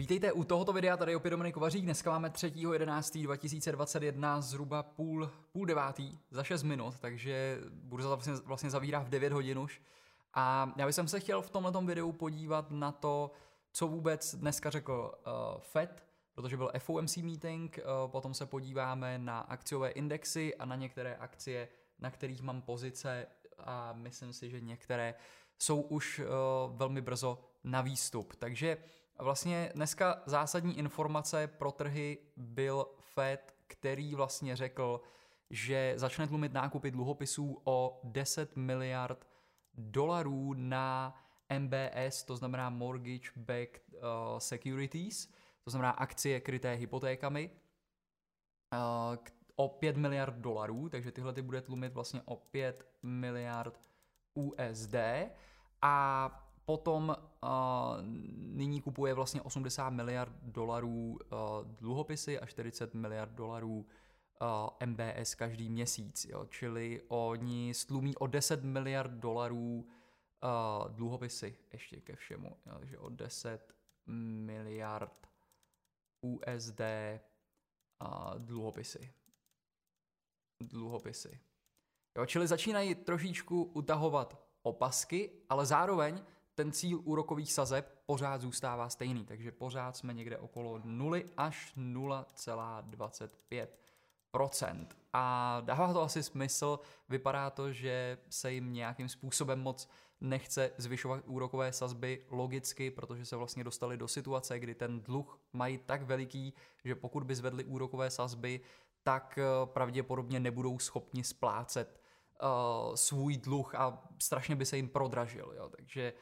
Vítejte u tohoto videa, tady opět Dominik Kovařík. Dneska máme 3.11.2021, zhruba půl, půl devátý, za 6 minut, takže burza vlastně, vlastně zavírá v 9 hodin už. A já bych se chtěl v tomto videu podívat na to, co vůbec dneska řekl uh, FED, protože byl FOMC meeting, uh, potom se podíváme na akciové indexy a na některé akcie, na kterých mám pozice a myslím si, že některé jsou už uh, velmi brzo na výstup. Takže vlastně dneska zásadní informace pro trhy byl Fed, který vlastně řekl, že začne tlumit nákupy dluhopisů o 10 miliard dolarů na MBS, to znamená Mortgage Backed uh, Securities, to znamená akcie kryté hypotékami, uh, o 5 miliard dolarů, takže tyhle ty bude tlumit vlastně o 5 miliard USD a potom uh, nyní kupuje vlastně 80 miliard dolarů uh, dluhopisy a 40 miliard dolarů uh, MBS každý měsíc, jo? čili oni stlumí o 10 miliard dolarů uh, dluhopisy ještě ke všemu, jo? takže o 10 miliard USD uh, dluhopisy. Dluhopisy. Jo, čili začínají trošičku utahovat opasky, ale zároveň ten cíl úrokových sazeb pořád zůstává stejný, takže pořád jsme někde okolo 0 až 0,25% a dává to asi smysl, vypadá to, že se jim nějakým způsobem moc nechce zvyšovat úrokové sazby logicky, protože se vlastně dostali do situace, kdy ten dluh mají tak veliký, že pokud by zvedli úrokové sazby, tak eh, pravděpodobně nebudou schopni splácet uh, svůj dluh a strašně by se jim prodražil. Jo. Takže uh,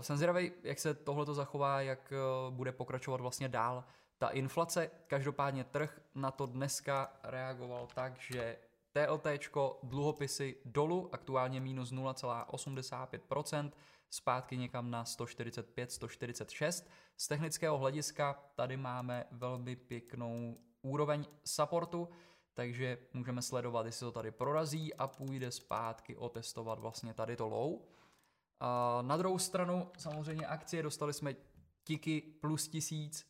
jsem zvědavý, jak se tohle zachová, jak uh, bude pokračovat vlastně dál ta inflace. Každopádně trh na to dneska reagoval tak, že TLT dluhopisy dolů, aktuálně minus 0,85%, zpátky někam na 145, 146. Z technického hlediska tady máme velmi pěknou úroveň supportu, takže můžeme sledovat, jestli to tady prorazí a půjde zpátky otestovat vlastně tady to low. A na druhou stranu samozřejmě akcie, dostali jsme tiky plus tisíc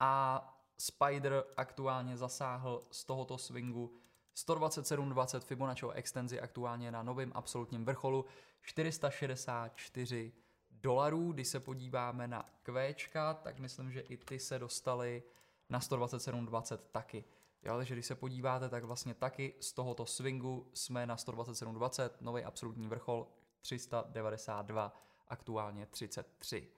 a Spider aktuálně zasáhl z tohoto swingu 127,20 Fibonacciho extenzi aktuálně na novém absolutním vrcholu 464 dolarů. Když se podíváme na Qčka, tak myslím, že i ty se dostaly na 127,20 taky. Jo, takže když se podíváte, tak vlastně taky z tohoto swingu jsme na 127,20, nový absolutní vrchol 392, aktuálně 33.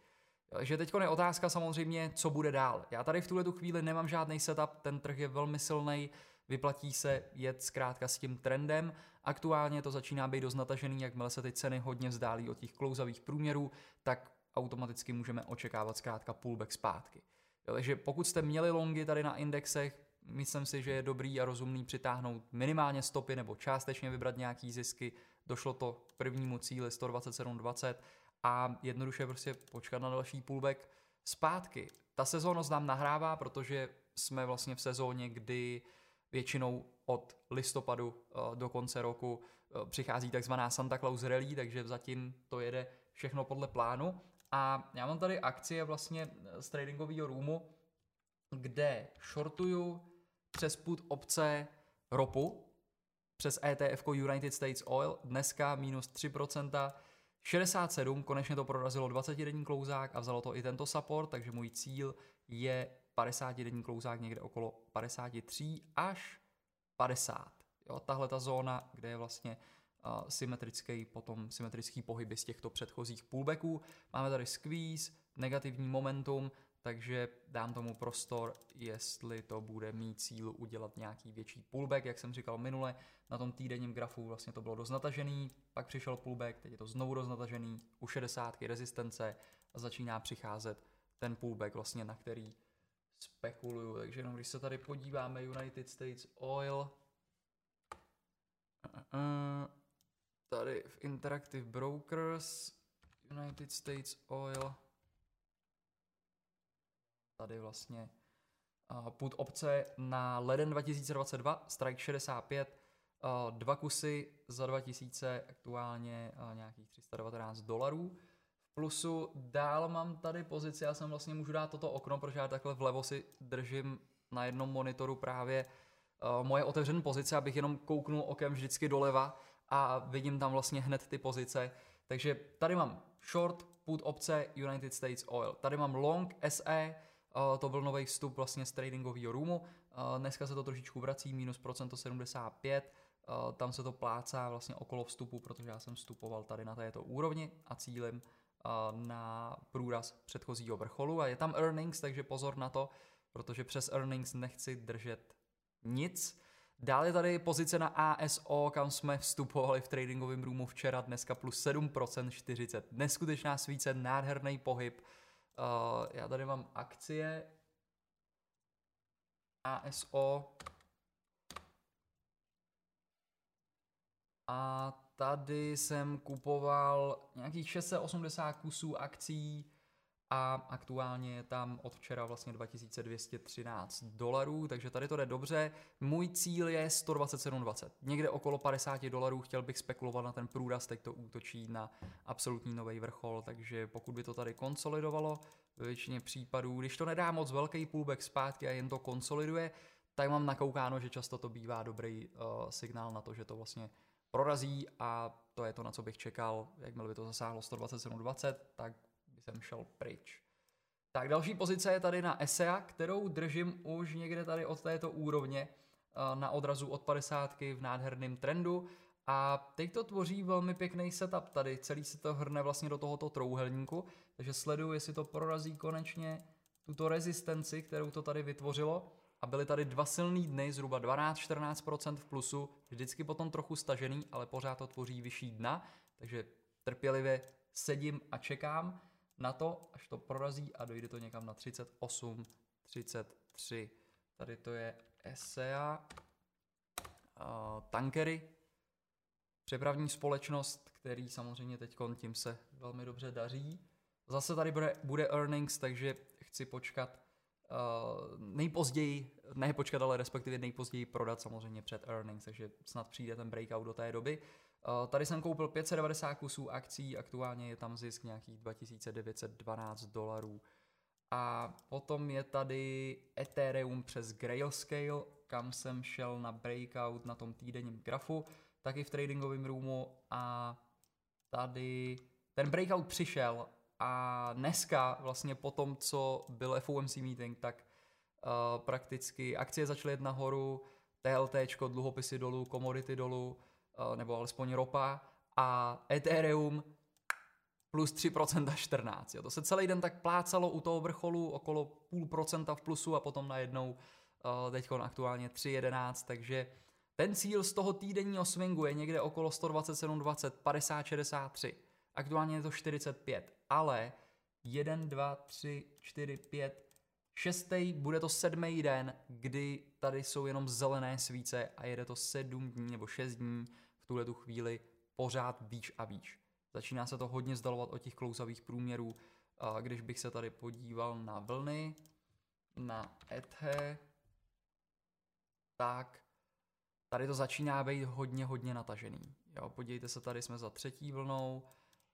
Takže teď je otázka samozřejmě, co bude dál. Já tady v tuhle tu chvíli nemám žádný setup, ten trh je velmi silný, vyplatí se jet zkrátka s tím trendem. Aktuálně to začíná být dost natažený, jakmile se ty ceny hodně vzdálí od těch klouzavých průměrů, tak automaticky můžeme očekávat zkrátka pullback zpátky. Takže pokud jste měli longy tady na indexech, myslím si, že je dobrý a rozumný přitáhnout minimálně stopy nebo částečně vybrat nějaký zisky. Došlo to k prvnímu cíli 127,20 a jednoduše prostě počkat na další pullback zpátky. Ta sezónnost nám nahrává, protože jsme vlastně v sezóně, kdy většinou od listopadu eh, do konce roku eh, přichází takzvaná Santa Claus Rally, takže zatím to jede všechno podle plánu. A já mám tady akcie vlastně z tradingového roomu, kde shortuju přes put obce ropu, přes ETF United States Oil, dneska minus 3%, 67, konečně to prorazilo 20 denní klouzák a vzalo to i tento support, takže můj cíl je 50 denní klouzák někde okolo 53 až 50. Jo, tahle ta zóna, kde je vlastně uh, symetrický, potom symetrický pohyby z těchto předchozích pullbacků. Máme tady squeeze, negativní momentum, takže dám tomu prostor, jestli to bude mít cíl udělat nějaký větší pullback, jak jsem říkal minule, na tom týdenním grafu vlastně to bylo dost natažený, pak přišel pullback, teď je to znovu dost natažený, u 60 rezistence a začíná přicházet ten pullback vlastně, na který spekuluju, takže jenom když se tady podíváme United States Oil, tady v Interactive Brokers, United States Oil, tady vlastně put opce na leden 2022, strike 65, dva kusy za 2000, aktuálně nějakých 319 dolarů. V plusu. Dál mám tady pozici, já jsem vlastně můžu dát toto okno, protože já takhle vlevo si držím na jednom monitoru právě moje otevřené pozice, abych jenom kouknul okem vždycky doleva a vidím tam vlastně hned ty pozice. Takže tady mám short, put opce United States Oil. Tady mám long SE, to byl nový vstup vlastně z tradingového roomu. Dneska se to trošičku vrací, minus procento 75, uh, tam se to plácá vlastně okolo vstupu, protože já jsem vstupoval tady na této úrovni a cílem na průraz předchozího vrcholu a je tam earnings, takže pozor na to, protože přes earnings nechci držet nic. Dále tady pozice na ASO, kam jsme vstupovali v tradingovém roomu včera, dneska plus 7%, 40. Neskutečná svíce, nádherný pohyb. Uh, já tady mám akcie. ASO a tady jsem kupoval nějakých 680 kusů akcí a aktuálně je tam od včera vlastně 2213 dolarů, takže tady to jde dobře. Můj cíl je 127,20. Někde okolo 50 dolarů chtěl bych spekulovat na ten průraz, teď to útočí na absolutní nový vrchol, takže pokud by to tady konsolidovalo, ve většině případů, když to nedá moc velký pullback zpátky a jen to konsoliduje, tak mám nakoukáno, že často to bývá dobrý uh, signál na to, že to vlastně prorazí a to je to, na co bych čekal. Jakmile by to zasáhlo 127,20, tak jsem šel pryč. Tak další pozice je tady na ESEA, kterou držím už někde tady od této úrovně eh, na odrazu od 50 v nádherném trendu. A teď to tvoří velmi pěkný setup tady, celý se to hrne vlastně do tohoto trouhelníku, takže sleduju, jestli to prorazí konečně tuto rezistenci, kterou to tady vytvořilo. A byly tady dva silný dny, zhruba 12-14% v plusu, vždycky potom trochu stažený, ale pořád to tvoří vyšší dna, takže trpělivě sedím a čekám na to, až to prorazí a dojde to někam na 38, 33. Tady to je ESEA, uh, tankery, přepravní společnost, který samozřejmě teď tím se velmi dobře daří. Zase tady bude, bude earnings, takže chci počkat uh, nejpozději, ne počkat, ale respektive nejpozději prodat samozřejmě před earnings, takže snad přijde ten breakout do té doby. Uh, tady jsem koupil 590 kusů akcí, aktuálně je tam zisk nějakých 2912 dolarů. A potom je tady Ethereum přes Grayscale, kam jsem šel na breakout na tom týdenním grafu, taky v tradingovém roomu a tady ten breakout přišel a dneska vlastně po tom, co byl FOMC meeting, tak uh, prakticky akcie začaly jít nahoru, TLT, dluhopisy dolů, komodity dolů, nebo alespoň ropa a Ethereum plus 3% 14. Jo. To se celý den tak plácalo u toho vrcholu okolo půl procenta v plusu a potom najednou uh, teď aktuálně 3,11, takže ten cíl z toho týdenního swingu je někde okolo 127,20, 50, 63. Aktuálně je to 45 ale 1, 2, 3, 4, 5, šestý, bude to sedmý den, kdy tady jsou jenom zelené svíce a jede to sedm dní nebo šest dní tuhle tu chvíli pořád výš a výš. Začíná se to hodně zdalovat od těch klouzavých průměrů. Když bych se tady podíval na vlny, na ethe, tak tady to začíná být hodně, hodně natažený. Jo, podívejte se, tady jsme za třetí vlnou,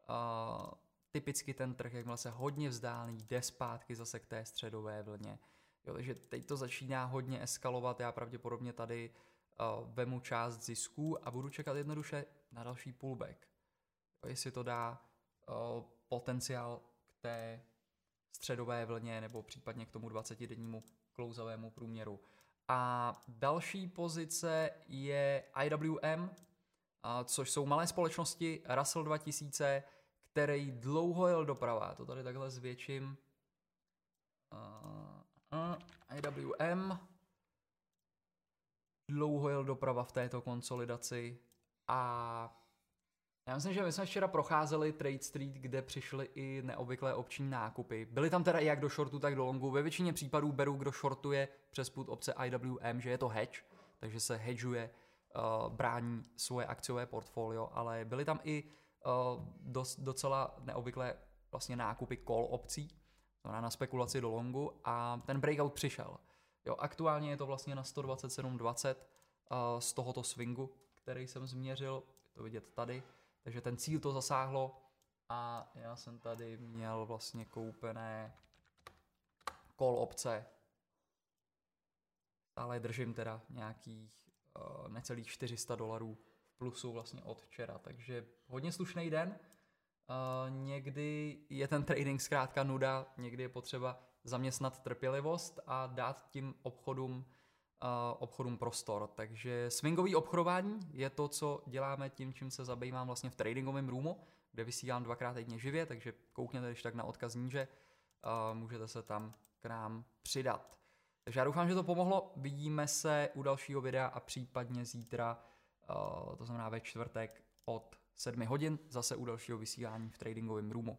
uh, typicky ten trh, jakmile se hodně vzdálí, jde zpátky zase k té středové vlně. Jo, takže teď to začíná hodně eskalovat, já pravděpodobně tady uh, vemu část zisků a budu čekat jednoduše na další pullback. Jestli to dá uh, potenciál k té středové vlně nebo případně k tomu 20-dennímu klouzavému průměru. A další pozice je IWM, což jsou malé společnosti Russell 2000, který dlouho jel doprava. To tady takhle zvětším. Uh, IWM dlouho jel doprava v této konsolidaci a já myslím, že my jsme včera procházeli Trade Street, kde přišly i neobvyklé opční nákupy. Byly tam teda jak do shortu, tak do longu. Ve většině případů beru, kdo shortuje přes put opce IWM, že je to hedge, takže se hedžuje, uh, brání svoje akciové portfolio, ale byly tam i uh, dost, docela neobvyklé vlastně nákupy call opcí, znamená na spekulaci do longu a ten breakout přišel. Jo, aktuálně je to vlastně na 127.20 uh, z tohoto swingu, který jsem změřil, je to vidět tady, takže ten cíl to zasáhlo a já jsem tady měl vlastně koupené call opce. Ale držím teda nějakých uh, necelých 400 dolarů v plusu vlastně od včera, takže hodně slušný den. Uh, někdy je ten trading zkrátka nuda, někdy je potřeba zaměstnat trpělivost a dát tím obchodům, uh, obchodům prostor. Takže swingový obchodování je to, co děláme tím, čím se zabývám vlastně v tradingovém roomu, kde vysílám dvakrát týdně živě, takže koukněte když tak na odkaz níže, uh, můžete se tam k nám přidat. Takže já doufám, že to pomohlo. Vidíme se u dalšího videa a případně zítra, uh, to znamená ve čtvrtek od 7 hodin, zase u dalšího vysílání v tradingovém roomu.